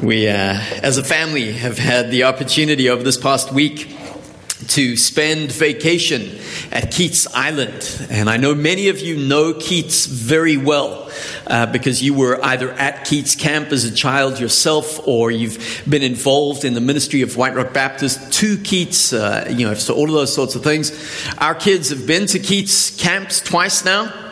We, uh, as a family, have had the opportunity over this past week to spend vacation at Keats Island. And I know many of you know Keats very well uh, because you were either at Keats Camp as a child yourself or you've been involved in the ministry of White Rock Baptist to Keats, uh, you know, so all of those sorts of things. Our kids have been to Keats camps twice now.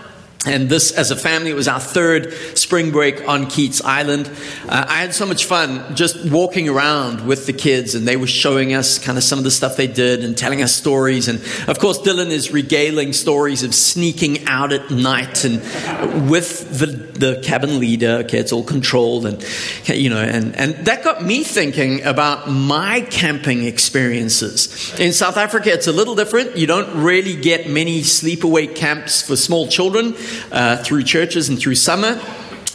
And this, as a family, it was our third spring break on Keats Island. Uh, I had so much fun just walking around with the kids, and they were showing us kind of some of the stuff they did and telling us stories. And of course, Dylan is regaling stories of sneaking out at night and with the, the cabin leader. Okay, it's all controlled, and you know, and, and that got me thinking about my camping experiences. In South Africa, it's a little different. You don't really get many sleepaway camps for small children uh, through churches and through summer.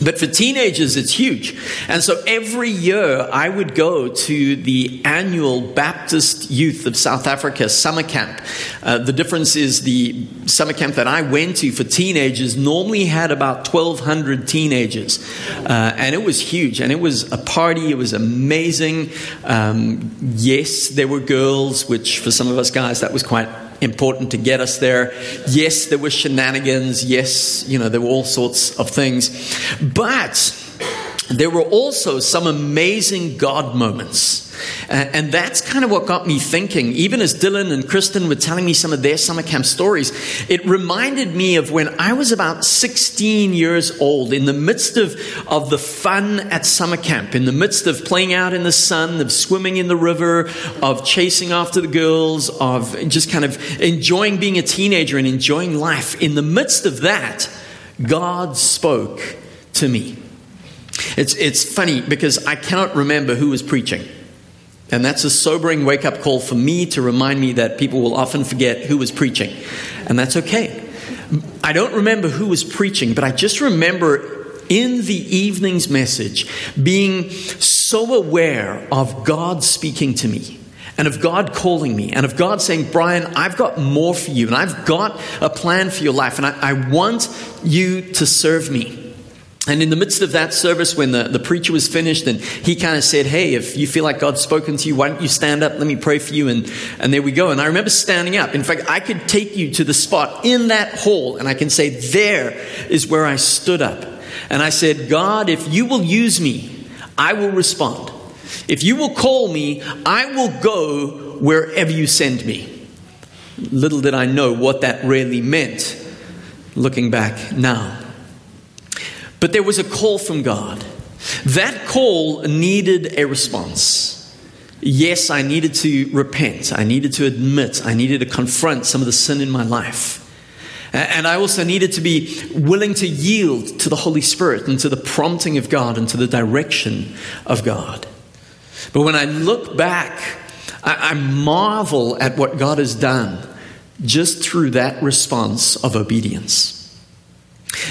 But for teenagers, it's huge. And so every year I would go to the annual Baptist Youth of South Africa summer camp. Uh, the difference is the summer camp that I went to for teenagers normally had about 1,200 teenagers. Uh, and it was huge. And it was a party. It was amazing. Um, yes, there were girls, which for some of us guys, that was quite important to get us there. Yes, there were shenanigans. Yes, you know, there were all sorts of things. But there were also some amazing God moments. Uh, and that's kind of what got me thinking. Even as Dylan and Kristen were telling me some of their summer camp stories, it reminded me of when I was about 16 years old, in the midst of, of the fun at summer camp, in the midst of playing out in the sun, of swimming in the river, of chasing after the girls, of just kind of enjoying being a teenager and enjoying life. In the midst of that, God spoke to me. It's, it's funny because I cannot remember who was preaching. And that's a sobering wake up call for me to remind me that people will often forget who was preaching. And that's okay. I don't remember who was preaching, but I just remember in the evening's message being so aware of God speaking to me and of God calling me and of God saying, Brian, I've got more for you and I've got a plan for your life and I, I want you to serve me. And in the midst of that service, when the, the preacher was finished, and he kind of said, Hey, if you feel like God's spoken to you, why don't you stand up? Let me pray for you. And, and there we go. And I remember standing up. In fact, I could take you to the spot in that hall, and I can say, There is where I stood up. And I said, God, if you will use me, I will respond. If you will call me, I will go wherever you send me. Little did I know what that really meant looking back now. But there was a call from God. That call needed a response. Yes, I needed to repent. I needed to admit. I needed to confront some of the sin in my life. And I also needed to be willing to yield to the Holy Spirit and to the prompting of God and to the direction of God. But when I look back, I, marvel at what God has done just through that response of obedience.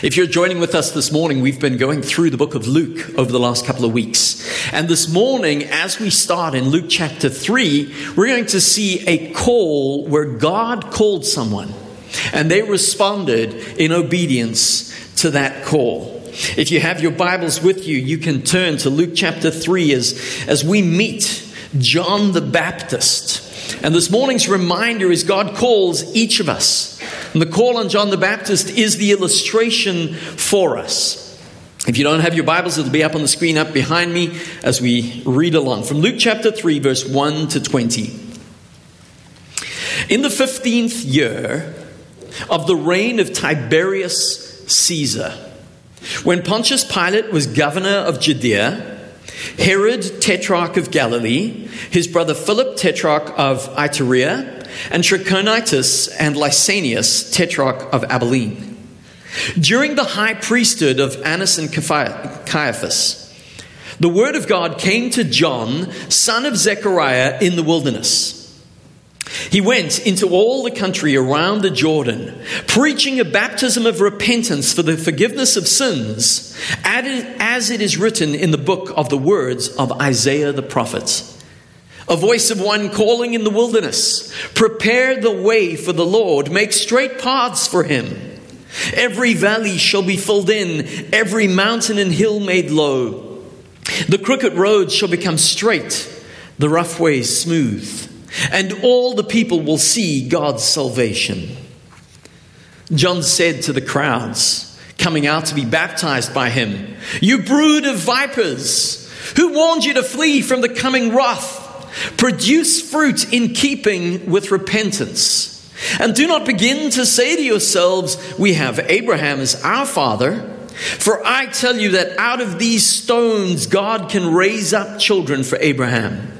If you're joining with us this morning, we've been going through the book of Luke over the last couple of weeks. And this morning, as we start in Luke chapter 3, we're going to see a call where God called someone and they responded in obedience to that call. If you have your Bibles with you, you can turn to Luke chapter 3 as, as we meet John the Baptist. And this morning's reminder is God calls each of us. And the call on John the Baptist is the illustration for us. If you don't have your Bibles, it'll be up on the screen up behind me as we read along. From Luke chapter 3, verse 1 to 20. In the 15th year of the reign of Tiberius Caesar, when Pontius Pilate was governor of Judea, Herod, tetrarch of Galilee, his brother Philip, tetrarch of Iturea, and Trachonitis and Lysanias, tetrarch of Abilene. During the high priesthood of Annas and Caiaphas, the word of God came to John, son of Zechariah, in the wilderness. He went into all the country around the Jordan, preaching a baptism of repentance for the forgiveness of sins, as it is written in the book of the words of Isaiah the prophet. A voice of one calling in the wilderness, Prepare the way for the Lord, make straight paths for him. Every valley shall be filled in, every mountain and hill made low. The crooked roads shall become straight, the rough ways smooth, and all the people will see God's salvation. John said to the crowds coming out to be baptized by him, You brood of vipers, who warned you to flee from the coming wrath? Produce fruit in keeping with repentance. And do not begin to say to yourselves, We have Abraham as our father. For I tell you that out of these stones God can raise up children for Abraham.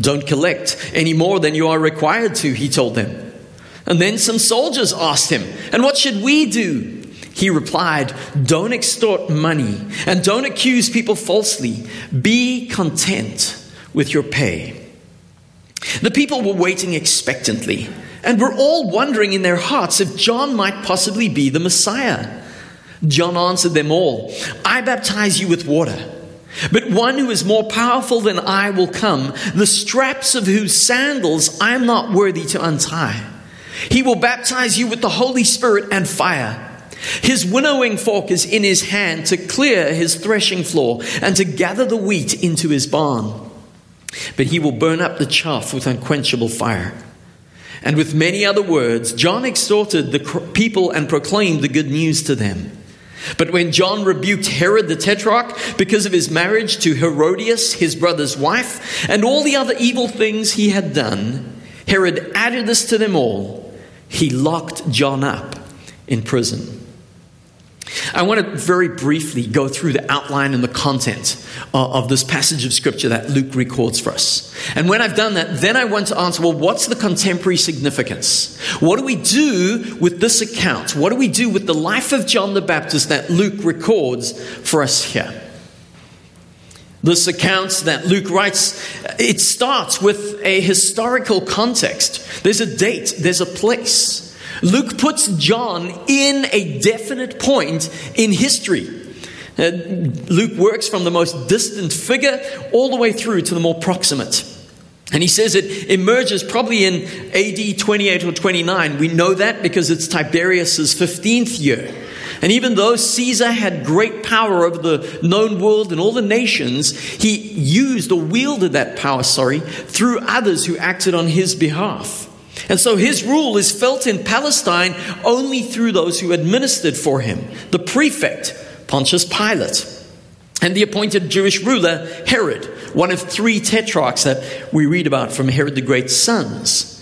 Don't collect any more than you are required to, he told them. And then some soldiers asked him, And what should we do? He replied, Don't extort money and don't accuse people falsely. Be content with your pay. The people were waiting expectantly and were all wondering in their hearts if John might possibly be the Messiah. John answered them all, I baptize you with water. But one who is more powerful than I will come, the straps of whose sandals I am not worthy to untie. He will baptize you with the Holy Spirit and fire. His winnowing fork is in his hand to clear his threshing floor and to gather the wheat into his barn. But he will burn up the chaff with unquenchable fire. And with many other words, John exhorted the people and proclaimed the good news to them. But when John rebuked Herod the Tetrarch because of his marriage to Herodias, his brother's wife, and all the other evil things he had done, Herod added this to them all. He locked John up in prison. I want to very briefly go through the outline and the content uh, of this passage of scripture that Luke records for us. And when I've done that, then I want to answer well, what's the contemporary significance? What do we do with this account? What do we do with the life of John the Baptist that Luke records for us here? This account that Luke writes, it starts with a historical context. There's a date, there's a place. Luke puts John in a definite point in history. Uh, Luke works from the most distant figure all the way through to the more proximate. And he says it emerges probably in AD 28 or 29. We know that because it's Tiberius's 15th year. And even though Caesar had great power over the known world and all the nations, he used or wielded that power, sorry, through others who acted on his behalf. And so his rule is felt in Palestine only through those who administered for him the prefect, Pontius Pilate, and the appointed Jewish ruler, Herod, one of three tetrarchs that we read about from Herod the Great's sons.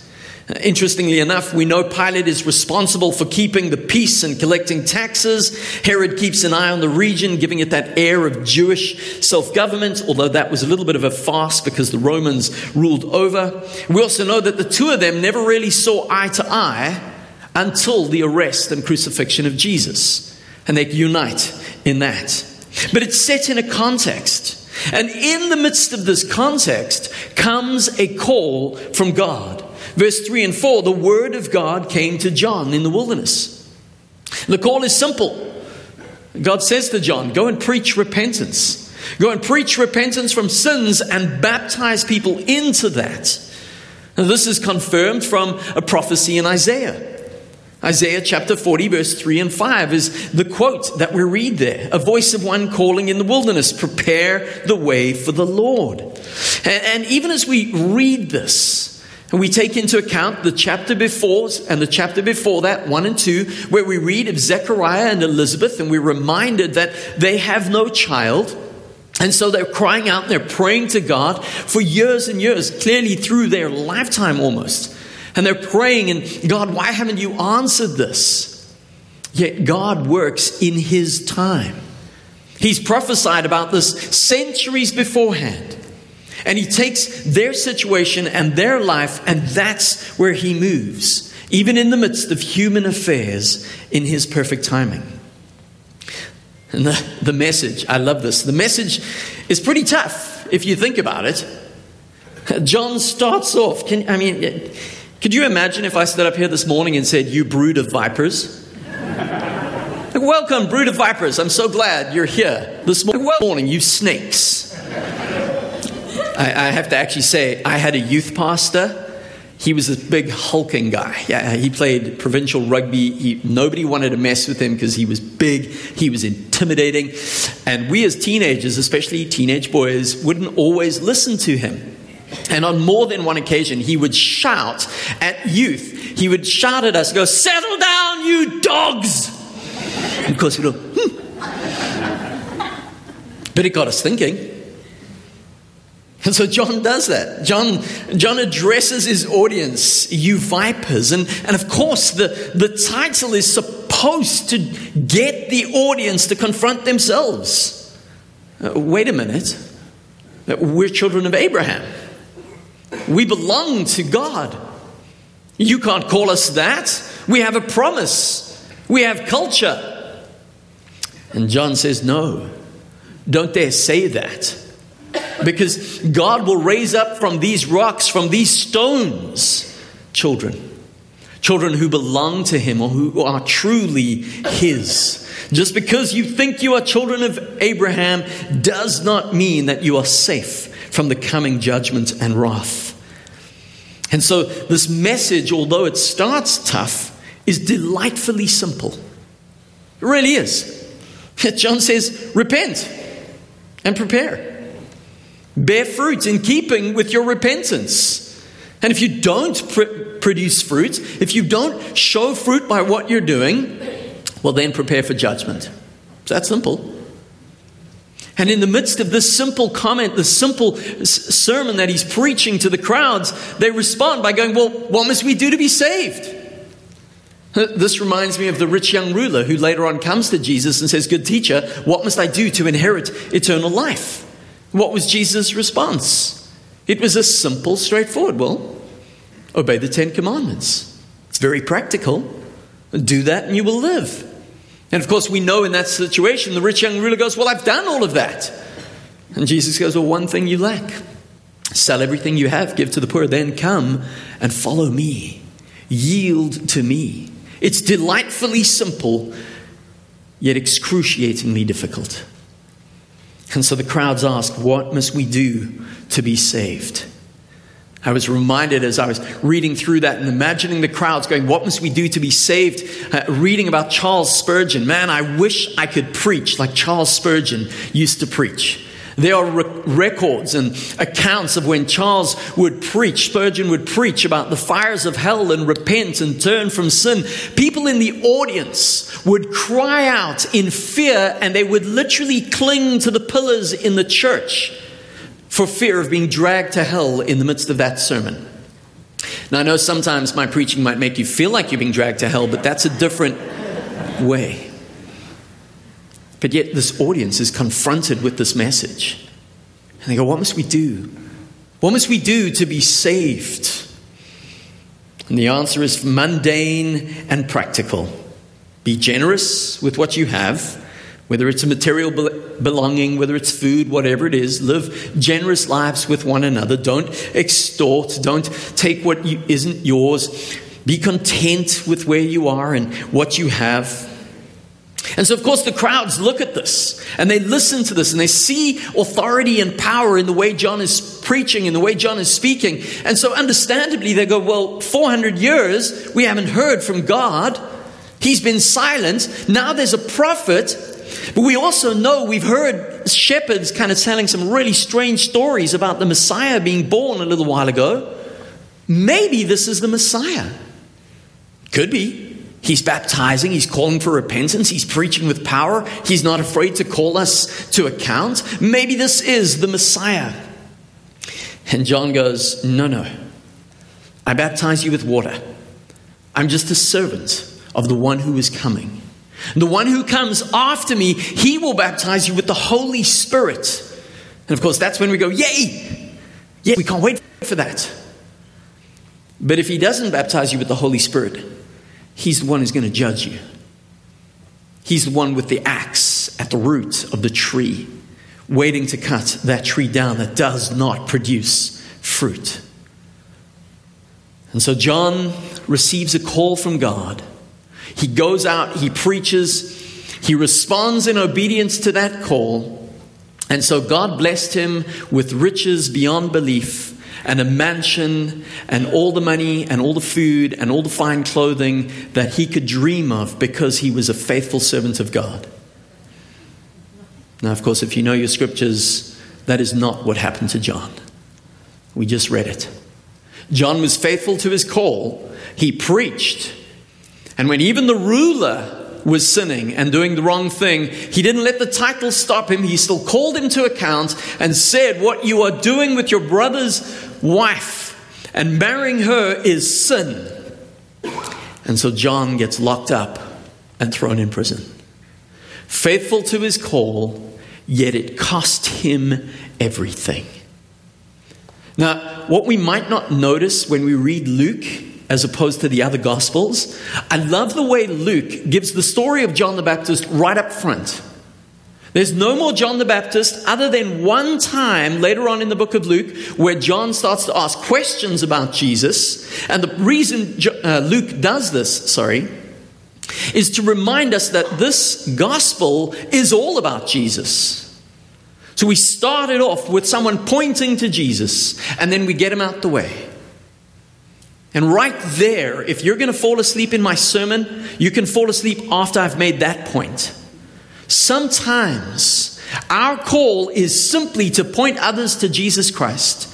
Interestingly enough, we know Pilate is responsible for keeping the peace and collecting taxes. Herod keeps an eye on the region, giving it that air of Jewish self government, although that was a little bit of a farce because the Romans ruled over. We also know that the two of them never really saw eye to eye until the arrest and crucifixion of Jesus. And they unite in that. But it's set in a context. And in the midst of this context comes a call from God. Verse 3 and 4 the word of God came to John in the wilderness. The call is simple. God says to John, Go and preach repentance. Go and preach repentance from sins and baptize people into that. Now, this is confirmed from a prophecy in Isaiah. Isaiah chapter 40, verse 3 and 5 is the quote that we read there a voice of one calling in the wilderness, prepare the way for the Lord. And, and even as we read this, and we take into account the chapter before and the chapter before that, 1 and 2, where we read of Zechariah and Elizabeth, and we're reminded that they have no child. And so they're crying out, they're praying to God for years and years, clearly through their lifetime almost. And they're praying, and God, why haven't you answered this? Yet God works in His time. He's prophesied about this centuries beforehand. And he takes their situation and their life, and that's where he moves, even in the midst of human affairs, in his perfect timing. And the, the message, I love this. The message is pretty tough if you think about it. John starts off, can, I mean, could you imagine if I stood up here this morning and said, You brood of vipers? Welcome, brood of vipers. I'm so glad you're here this morning, you snakes. I, I have to actually say, I had a youth pastor he was a big hulking guy. Yeah, he played provincial rugby. He, nobody wanted to mess with him because he was big, he was intimidating. And we as teenagers, especially teenage boys, wouldn't always listen to him. And on more than one occasion, he would shout at youth. He would shout at us, go, Settle down, you dogs! And of course, we'd go, hmm. But it got us thinking. And so John does that. John, John addresses his audience, you vipers. And, and of course, the, the title is supposed to get the audience to confront themselves. Uh, wait a minute. Uh, we're children of Abraham. We belong to God. You can't call us that. We have a promise, we have culture. And John says, No, don't dare say that. Because God will raise up from these rocks, from these stones, children. Children who belong to Him or who are truly His. Just because you think you are children of Abraham does not mean that you are safe from the coming judgment and wrath. And so, this message, although it starts tough, is delightfully simple. It really is. John says, Repent and prepare. Bear fruit in keeping with your repentance. And if you don't pr- produce fruit, if you don't show fruit by what you're doing, well, then prepare for judgment. It's that simple. And in the midst of this simple comment, this simple s- sermon that he's preaching to the crowds, they respond by going, Well, what must we do to be saved? This reminds me of the rich young ruler who later on comes to Jesus and says, Good teacher, what must I do to inherit eternal life? What was Jesus' response? It was a simple, straightforward. Well, obey the Ten Commandments. It's very practical. Do that and you will live. And of course, we know in that situation, the rich young ruler goes, Well, I've done all of that. And Jesus goes, Well, one thing you lack sell everything you have, give to the poor, then come and follow me. Yield to me. It's delightfully simple, yet excruciatingly difficult. And so the crowds ask, What must we do to be saved? I was reminded as I was reading through that and imagining the crowds going, What must we do to be saved? Uh, reading about Charles Spurgeon. Man, I wish I could preach like Charles Spurgeon used to preach. There are re- records and accounts of when Charles would preach, Spurgeon would preach about the fires of hell and repent and turn from sin. People in the audience would cry out in fear and they would literally cling to the pillars in the church for fear of being dragged to hell in the midst of that sermon. Now, I know sometimes my preaching might make you feel like you're being dragged to hell, but that's a different way. But yet, this audience is confronted with this message. And they go, What must we do? What must we do to be saved? And the answer is mundane and practical. Be generous with what you have, whether it's a material belonging, whether it's food, whatever it is. Live generous lives with one another. Don't extort. Don't take what isn't yours. Be content with where you are and what you have. And so, of course, the crowds look at this and they listen to this and they see authority and power in the way John is preaching, in the way John is speaking. And so, understandably, they go, Well, 400 years, we haven't heard from God. He's been silent. Now there's a prophet. But we also know we've heard shepherds kind of telling some really strange stories about the Messiah being born a little while ago. Maybe this is the Messiah. Could be. He's baptizing, he's calling for repentance, he's preaching with power, he's not afraid to call us to account. Maybe this is the Messiah. And John goes, No, no. I baptize you with water. I'm just a servant of the one who is coming. The one who comes after me, he will baptize you with the Holy Spirit. And of course, that's when we go, Yay! Yeah, we can't wait for that. But if he doesn't baptize you with the Holy Spirit, He's the one who's going to judge you. He's the one with the axe at the root of the tree, waiting to cut that tree down that does not produce fruit. And so John receives a call from God. He goes out, he preaches, he responds in obedience to that call. And so God blessed him with riches beyond belief and a mansion and all the money and all the food and all the fine clothing that he could dream of because he was a faithful servant of God. Now, of course, if you know your scriptures, that is not what happened to John. We just read it. John was faithful to his call. He preached. And when even the ruler was sinning and doing the wrong thing, he didn't let the title stop him. He still called him to account and said, What you are doing with your brother's wife and marrying her is sin. And so John gets locked up and thrown in prison. Faithful to his call, yet it cost him everything. Now, what we might not notice when we read Luke as opposed to the other Gospels, I love the way Luke gives the story of John the Baptist right up front. There's no more John the Baptist other than one time later on in the book of Luke where John starts to ask questions about Jesus. And the reason uh, Luke does this, sorry, is to remind us that this gospel is all about Jesus. So we started off with someone pointing to Jesus, and then we get him out the way. And right there, if you're going to fall asleep in my sermon, you can fall asleep after I've made that point. Sometimes our call is simply to point others to Jesus Christ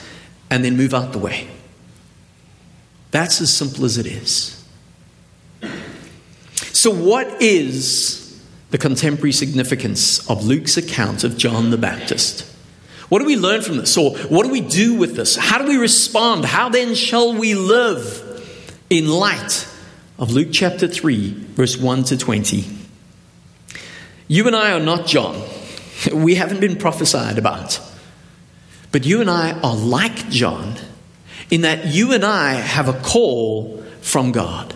and then move out the way. That's as simple as it is. So, what is the contemporary significance of Luke's account of John the Baptist. What do we learn from this? Or what do we do with this? How do we respond? How then shall we live in light of Luke chapter 3, verse 1 to 20? You and I are not John. We haven't been prophesied about. But you and I are like John in that you and I have a call from God.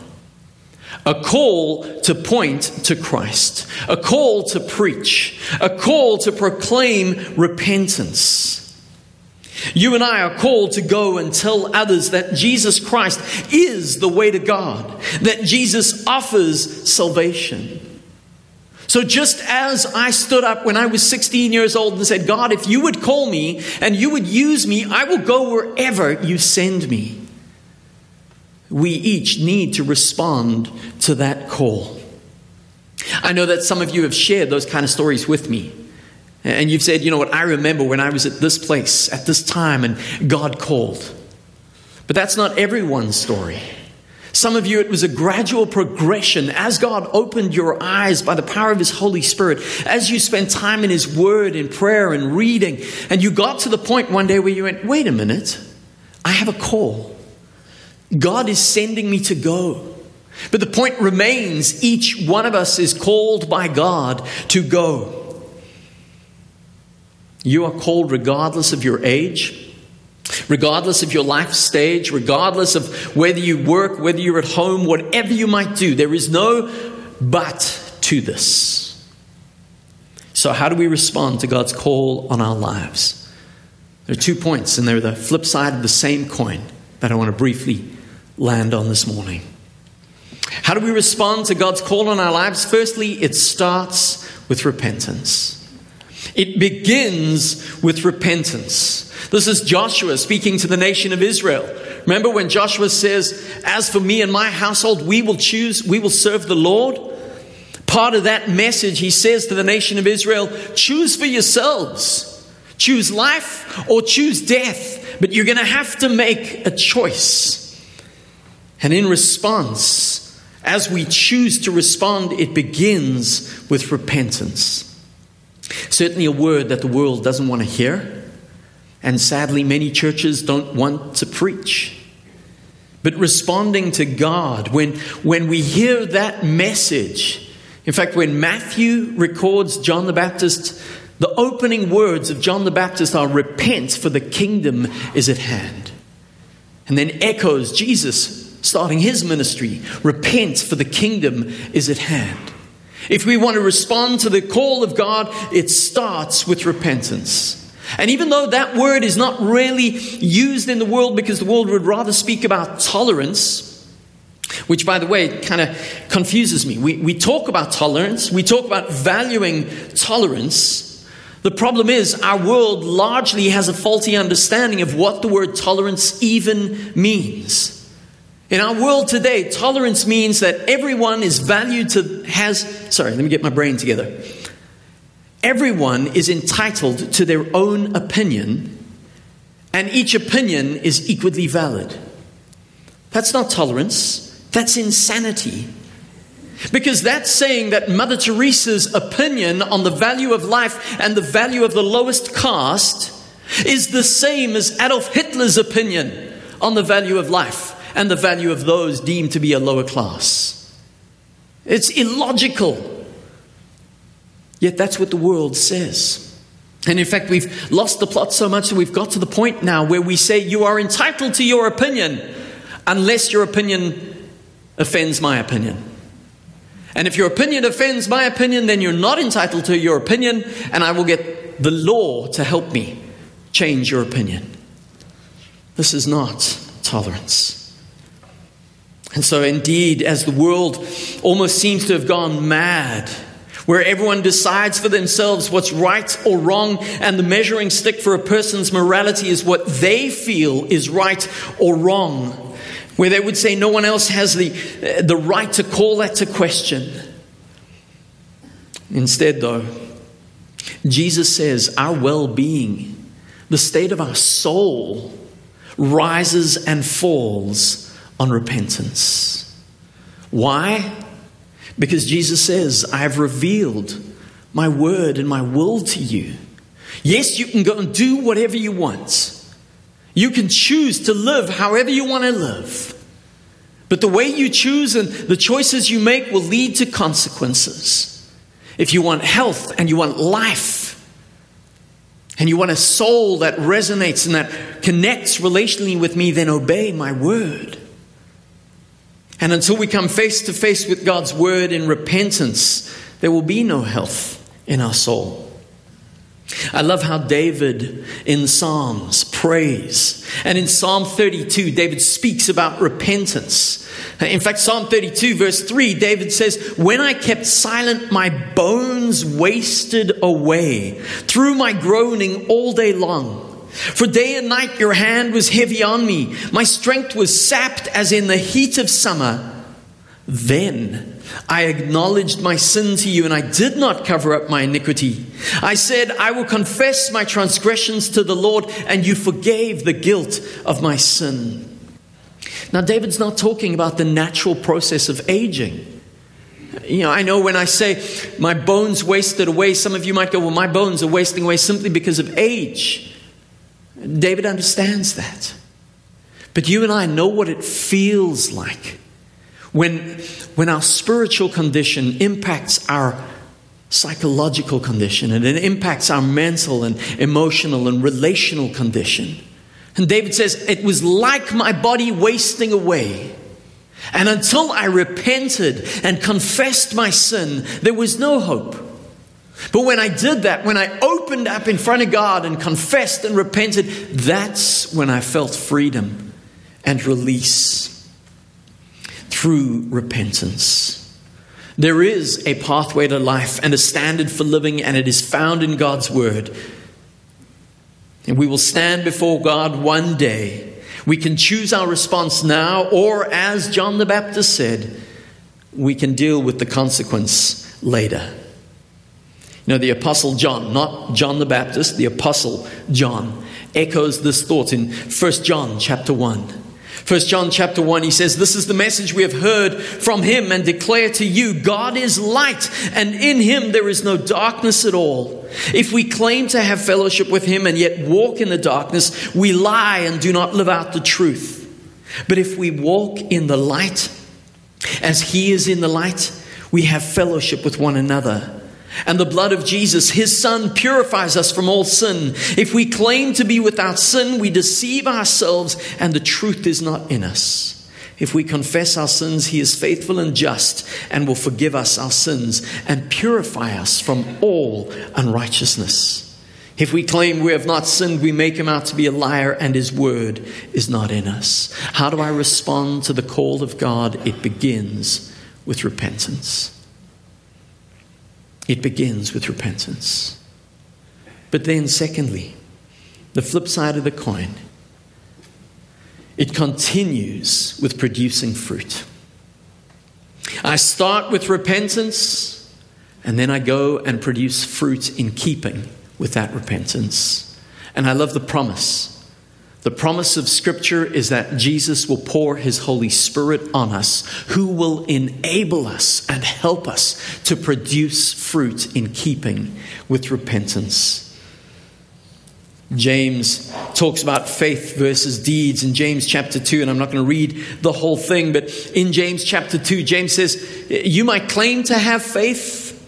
A call to point to Christ, a call to preach, a call to proclaim repentance. You and I are called to go and tell others that Jesus Christ is the way to God, that Jesus offers salvation. So, just as I stood up when I was 16 years old and said, God, if you would call me and you would use me, I will go wherever you send me we each need to respond to that call. I know that some of you have shared those kind of stories with me. And you've said, you know what, I remember when I was at this place at this time and God called. But that's not everyone's story. Some of you, it was a gradual progression as God opened your eyes by the power of His Holy Spirit, as you spent time in His Word, in prayer, and reading, and you got to the point one day where you went, wait a minute, I have a call. God is sending me to go. But the point remains each one of us is called by God to go. You are called regardless of your age, regardless of your life stage, regardless of whether you work, whether you're at home, whatever you might do. There is no but to this. So, how do we respond to God's call on our lives? There are two points, and they're the flip side of the same coin that I want to briefly land on this morning. How do we respond to God's call on our lives? Firstly, it starts with repentance. It begins with repentance. This is Joshua speaking to the nation of Israel. Remember when Joshua says, As for me and my household, we will choose, we will serve the Lord? Part of that message, he says to the nation of Israel, Choose for yourselves. Choose life or choose death. But you're going to have to make a choice. And in response, as we choose to respond, it begins with repentance. Certainly, a word that the world doesn't want to hear, and sadly, many churches don't want to preach. But responding to God, when, when we hear that message, in fact, when Matthew records John the Baptist, the opening words of John the Baptist are repent, for the kingdom is at hand. And then echoes Jesus starting his ministry. Repent, for the kingdom is at hand. If we want to respond to the call of God, it starts with repentance. And even though that word is not really used in the world because the world would rather speak about tolerance, which, by the way, kind of confuses me. We, we talk about tolerance, we talk about valuing tolerance. The problem is, our world largely has a faulty understanding of what the word tolerance even means. In our world today, tolerance means that everyone is valued to, has, sorry, let me get my brain together. Everyone is entitled to their own opinion, and each opinion is equally valid. That's not tolerance. That's insanity. Because that's saying that Mother Teresa's opinion on the value of life and the value of the lowest caste is the same as Adolf Hitler's opinion on the value of life and the value of those deemed to be a lower class. It's illogical. Yet that's what the world says. And in fact, we've lost the plot so much that we've got to the point now where we say you are entitled to your opinion unless your opinion offends my opinion. And if your opinion offends my opinion, then you're not entitled to your opinion, and I will get the law to help me change your opinion. This is not tolerance. And so, indeed, as the world almost seems to have gone mad, where everyone decides for themselves what's right or wrong, and the measuring stick for a person's morality is what they feel is right or wrong, where they would say no one else has the, uh, the right to call that to question. Instead, though, Jesus says our well being, the state of our soul, rises and falls on repentance. Why? Because Jesus says, I have revealed my word and my will to you. Yes, you can go and do whatever you want. You can choose to live however you want to live. But the way you choose and the choices you make will lead to consequences. If you want health and you want life, and you want a soul that resonates and that connects relationally with me, then obey my word. And until we come face to face with God's word in repentance, there will be no health in our soul. I love how David in Psalms prays. And in Psalm 32, David speaks about repentance. In fact, Psalm 32, verse 3, David says, When I kept silent, my bones wasted away through my groaning all day long. For day and night your hand was heavy on me. My strength was sapped as in the heat of summer. Then I acknowledged my sin to you, and I did not cover up my iniquity. I said, I will confess my transgressions to the Lord, and you forgave the guilt of my sin. Now, David's not talking about the natural process of aging. You know, I know when I say my bones wasted away, some of you might go, Well, my bones are wasting away simply because of age. David understands that. But you and I know what it feels like when, when our spiritual condition impacts our psychological condition and it impacts our mental and emotional and relational condition. And David says, It was like my body wasting away. And until I repented and confessed my sin, there was no hope. But when I did that, when I opened up in front of God and confessed and repented, that's when I felt freedom and release through repentance. There is a pathway to life and a standard for living, and it is found in God's Word. And we will stand before God one day. We can choose our response now, or as John the Baptist said, we can deal with the consequence later. Know, the Apostle John, not John the Baptist, the Apostle John, echoes this thought in 1 John chapter 1. First John chapter 1, he says, This is the message we have heard from him and declare to you God is light, and in him there is no darkness at all. If we claim to have fellowship with him and yet walk in the darkness, we lie and do not live out the truth. But if we walk in the light, as he is in the light, we have fellowship with one another and the blood of Jesus, his son, purifies us from all sin. If we claim to be without sin, we deceive ourselves and the truth is not in us. If we confess our sins, he is faithful and just and will forgive us our sins and purify us from all unrighteousness. If we claim we have not sinned, we make him out to be a liar, and his word is not in us. How do I respond to the call of God? It begins with repentance. It begins with repentance. But then, secondly, the flip side of the coin, it continues with producing fruit. I start with repentance, and then I go and produce fruit in keeping with that repentance. And I love the promise. The promise of Scripture is that Jesus will pour His Holy Spirit on us, who will enable us and help us to produce fruit in keeping with repentance. James talks about faith versus deeds in James chapter 2, and I'm not going to read the whole thing, but in James chapter 2, James says, You might claim to have faith,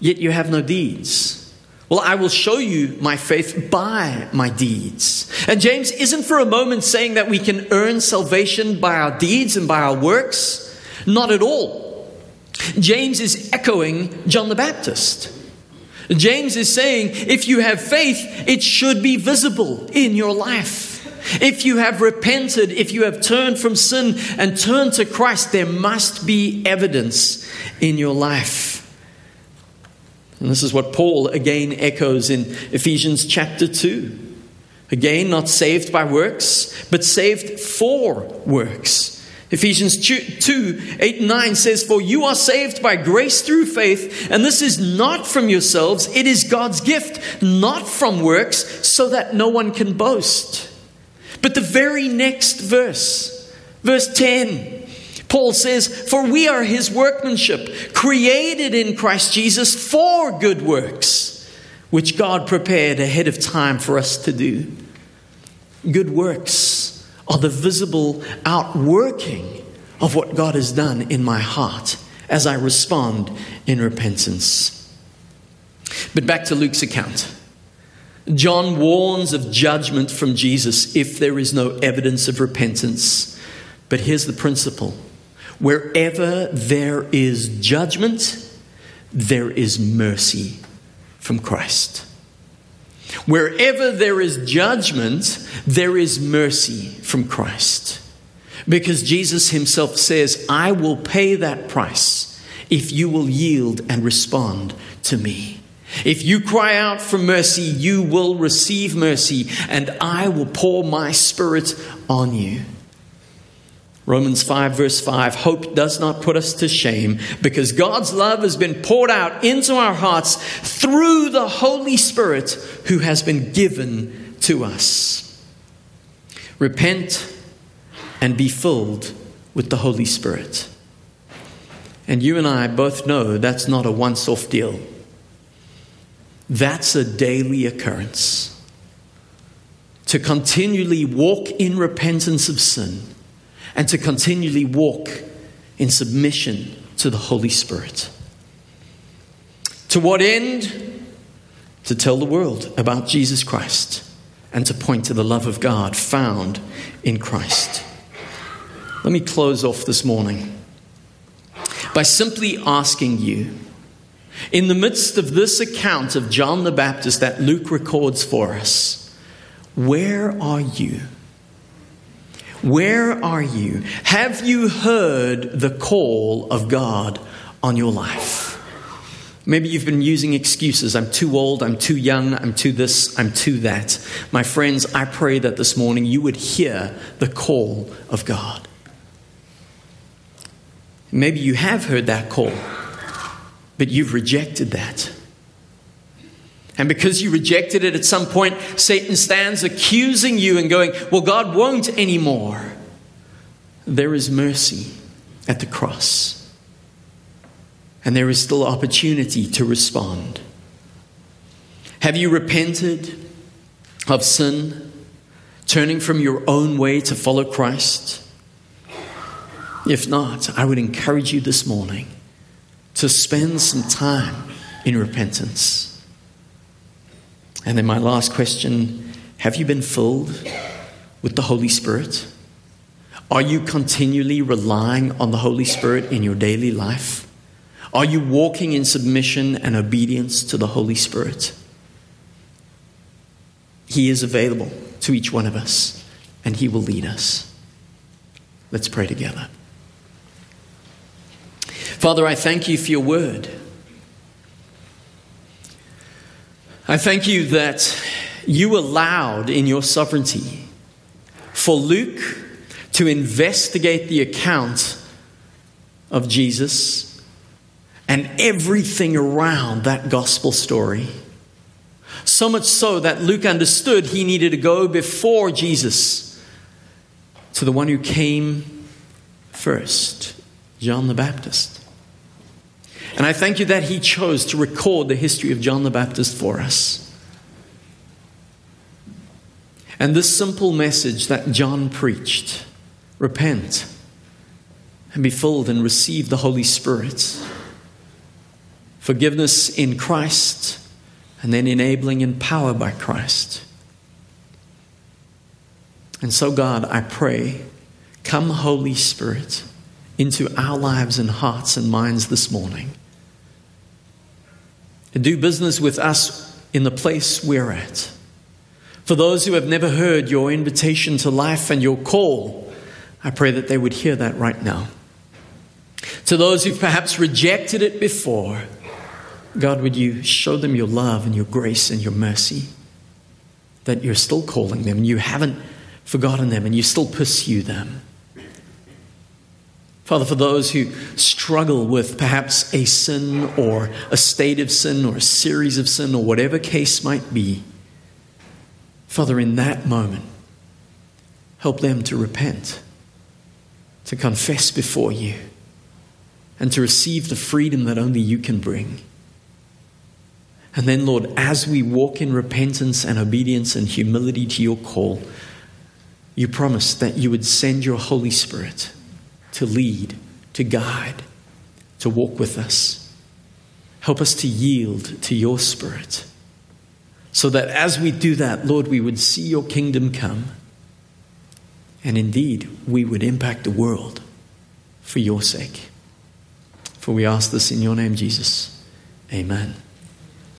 yet you have no deeds. Well, I will show you my faith by my deeds. And James isn't for a moment saying that we can earn salvation by our deeds and by our works. Not at all. James is echoing John the Baptist. James is saying if you have faith, it should be visible in your life. If you have repented, if you have turned from sin and turned to Christ, there must be evidence in your life. And this is what Paul again echoes in Ephesians chapter 2. Again, not saved by works, but saved for works. Ephesians 2 8 and 9 says, For you are saved by grace through faith, and this is not from yourselves, it is God's gift, not from works, so that no one can boast. But the very next verse, verse 10, Paul says, For we are his workmanship, created in Christ Jesus for good works, which God prepared ahead of time for us to do. Good works are the visible outworking of what God has done in my heart as I respond in repentance. But back to Luke's account. John warns of judgment from Jesus if there is no evidence of repentance. But here's the principle Wherever there is judgment, there is mercy from Christ. Wherever there is judgment, there is mercy from Christ. Because Jesus himself says, I will pay that price if you will yield and respond to me. If you cry out for mercy, you will receive mercy, and I will pour my spirit on you. Romans 5, verse 5 Hope does not put us to shame because God's love has been poured out into our hearts through the Holy Spirit who has been given to us. Repent and be filled with the Holy Spirit. And you and I both know that's not a once off deal, that's a daily occurrence. To continually walk in repentance of sin and to continually walk in submission to the Holy Spirit. To what end? To tell the world about Jesus Christ and to point to the love of God found in Christ. Let me close off this morning by simply asking you, in the midst of this account of John the Baptist that Luke records for us, where are you? Where are you? Have you heard the call of God on your life? Maybe you've been using excuses. I'm too old, I'm too young, I'm too this, I'm too that. My friends, I pray that this morning you would hear the call of God. Maybe you have heard that call, but you've rejected that. And because you rejected it at some point, Satan stands accusing you and going, Well, God won't anymore. There is mercy at the cross. And there is still opportunity to respond. Have you repented of sin, turning from your own way to follow Christ? If not, I would encourage you this morning to spend some time in repentance. And then my last question Have you been filled with the Holy Spirit? Are you continually relying on the Holy Spirit in your daily life? Are you walking in submission and obedience to the Holy Spirit? He is available to each one of us, and He will lead us. Let's pray together. Father, I thank you for your word. I thank you that you allowed in your sovereignty for Luke to investigate the account of Jesus and everything around that gospel story. So much so that Luke understood he needed to go before Jesus to the one who came first, John the Baptist. And I thank you that he chose to record the history of John the Baptist for us. And this simple message that John preached repent and be filled and receive the Holy Spirit. Forgiveness in Christ and then enabling and power by Christ. And so, God, I pray, come, Holy Spirit, into our lives and hearts and minds this morning. And do business with us in the place we're at. For those who have never heard your invitation to life and your call, I pray that they would hear that right now. To those who've perhaps rejected it before, God, would you show them your love and your grace and your mercy? That you're still calling them and you haven't forgotten them and you still pursue them. Father, for those who struggle with perhaps a sin or a state of sin or a series of sin or whatever case might be, Father, in that moment, help them to repent, to confess before you, and to receive the freedom that only you can bring. And then, Lord, as we walk in repentance and obedience and humility to your call, you promised that you would send your Holy Spirit to lead, to guide, to walk with us. Help us to yield to your Spirit so that as we do that, Lord, we would see your kingdom come. And indeed, we would impact the world for your sake. For we ask this in your name, Jesus. Amen.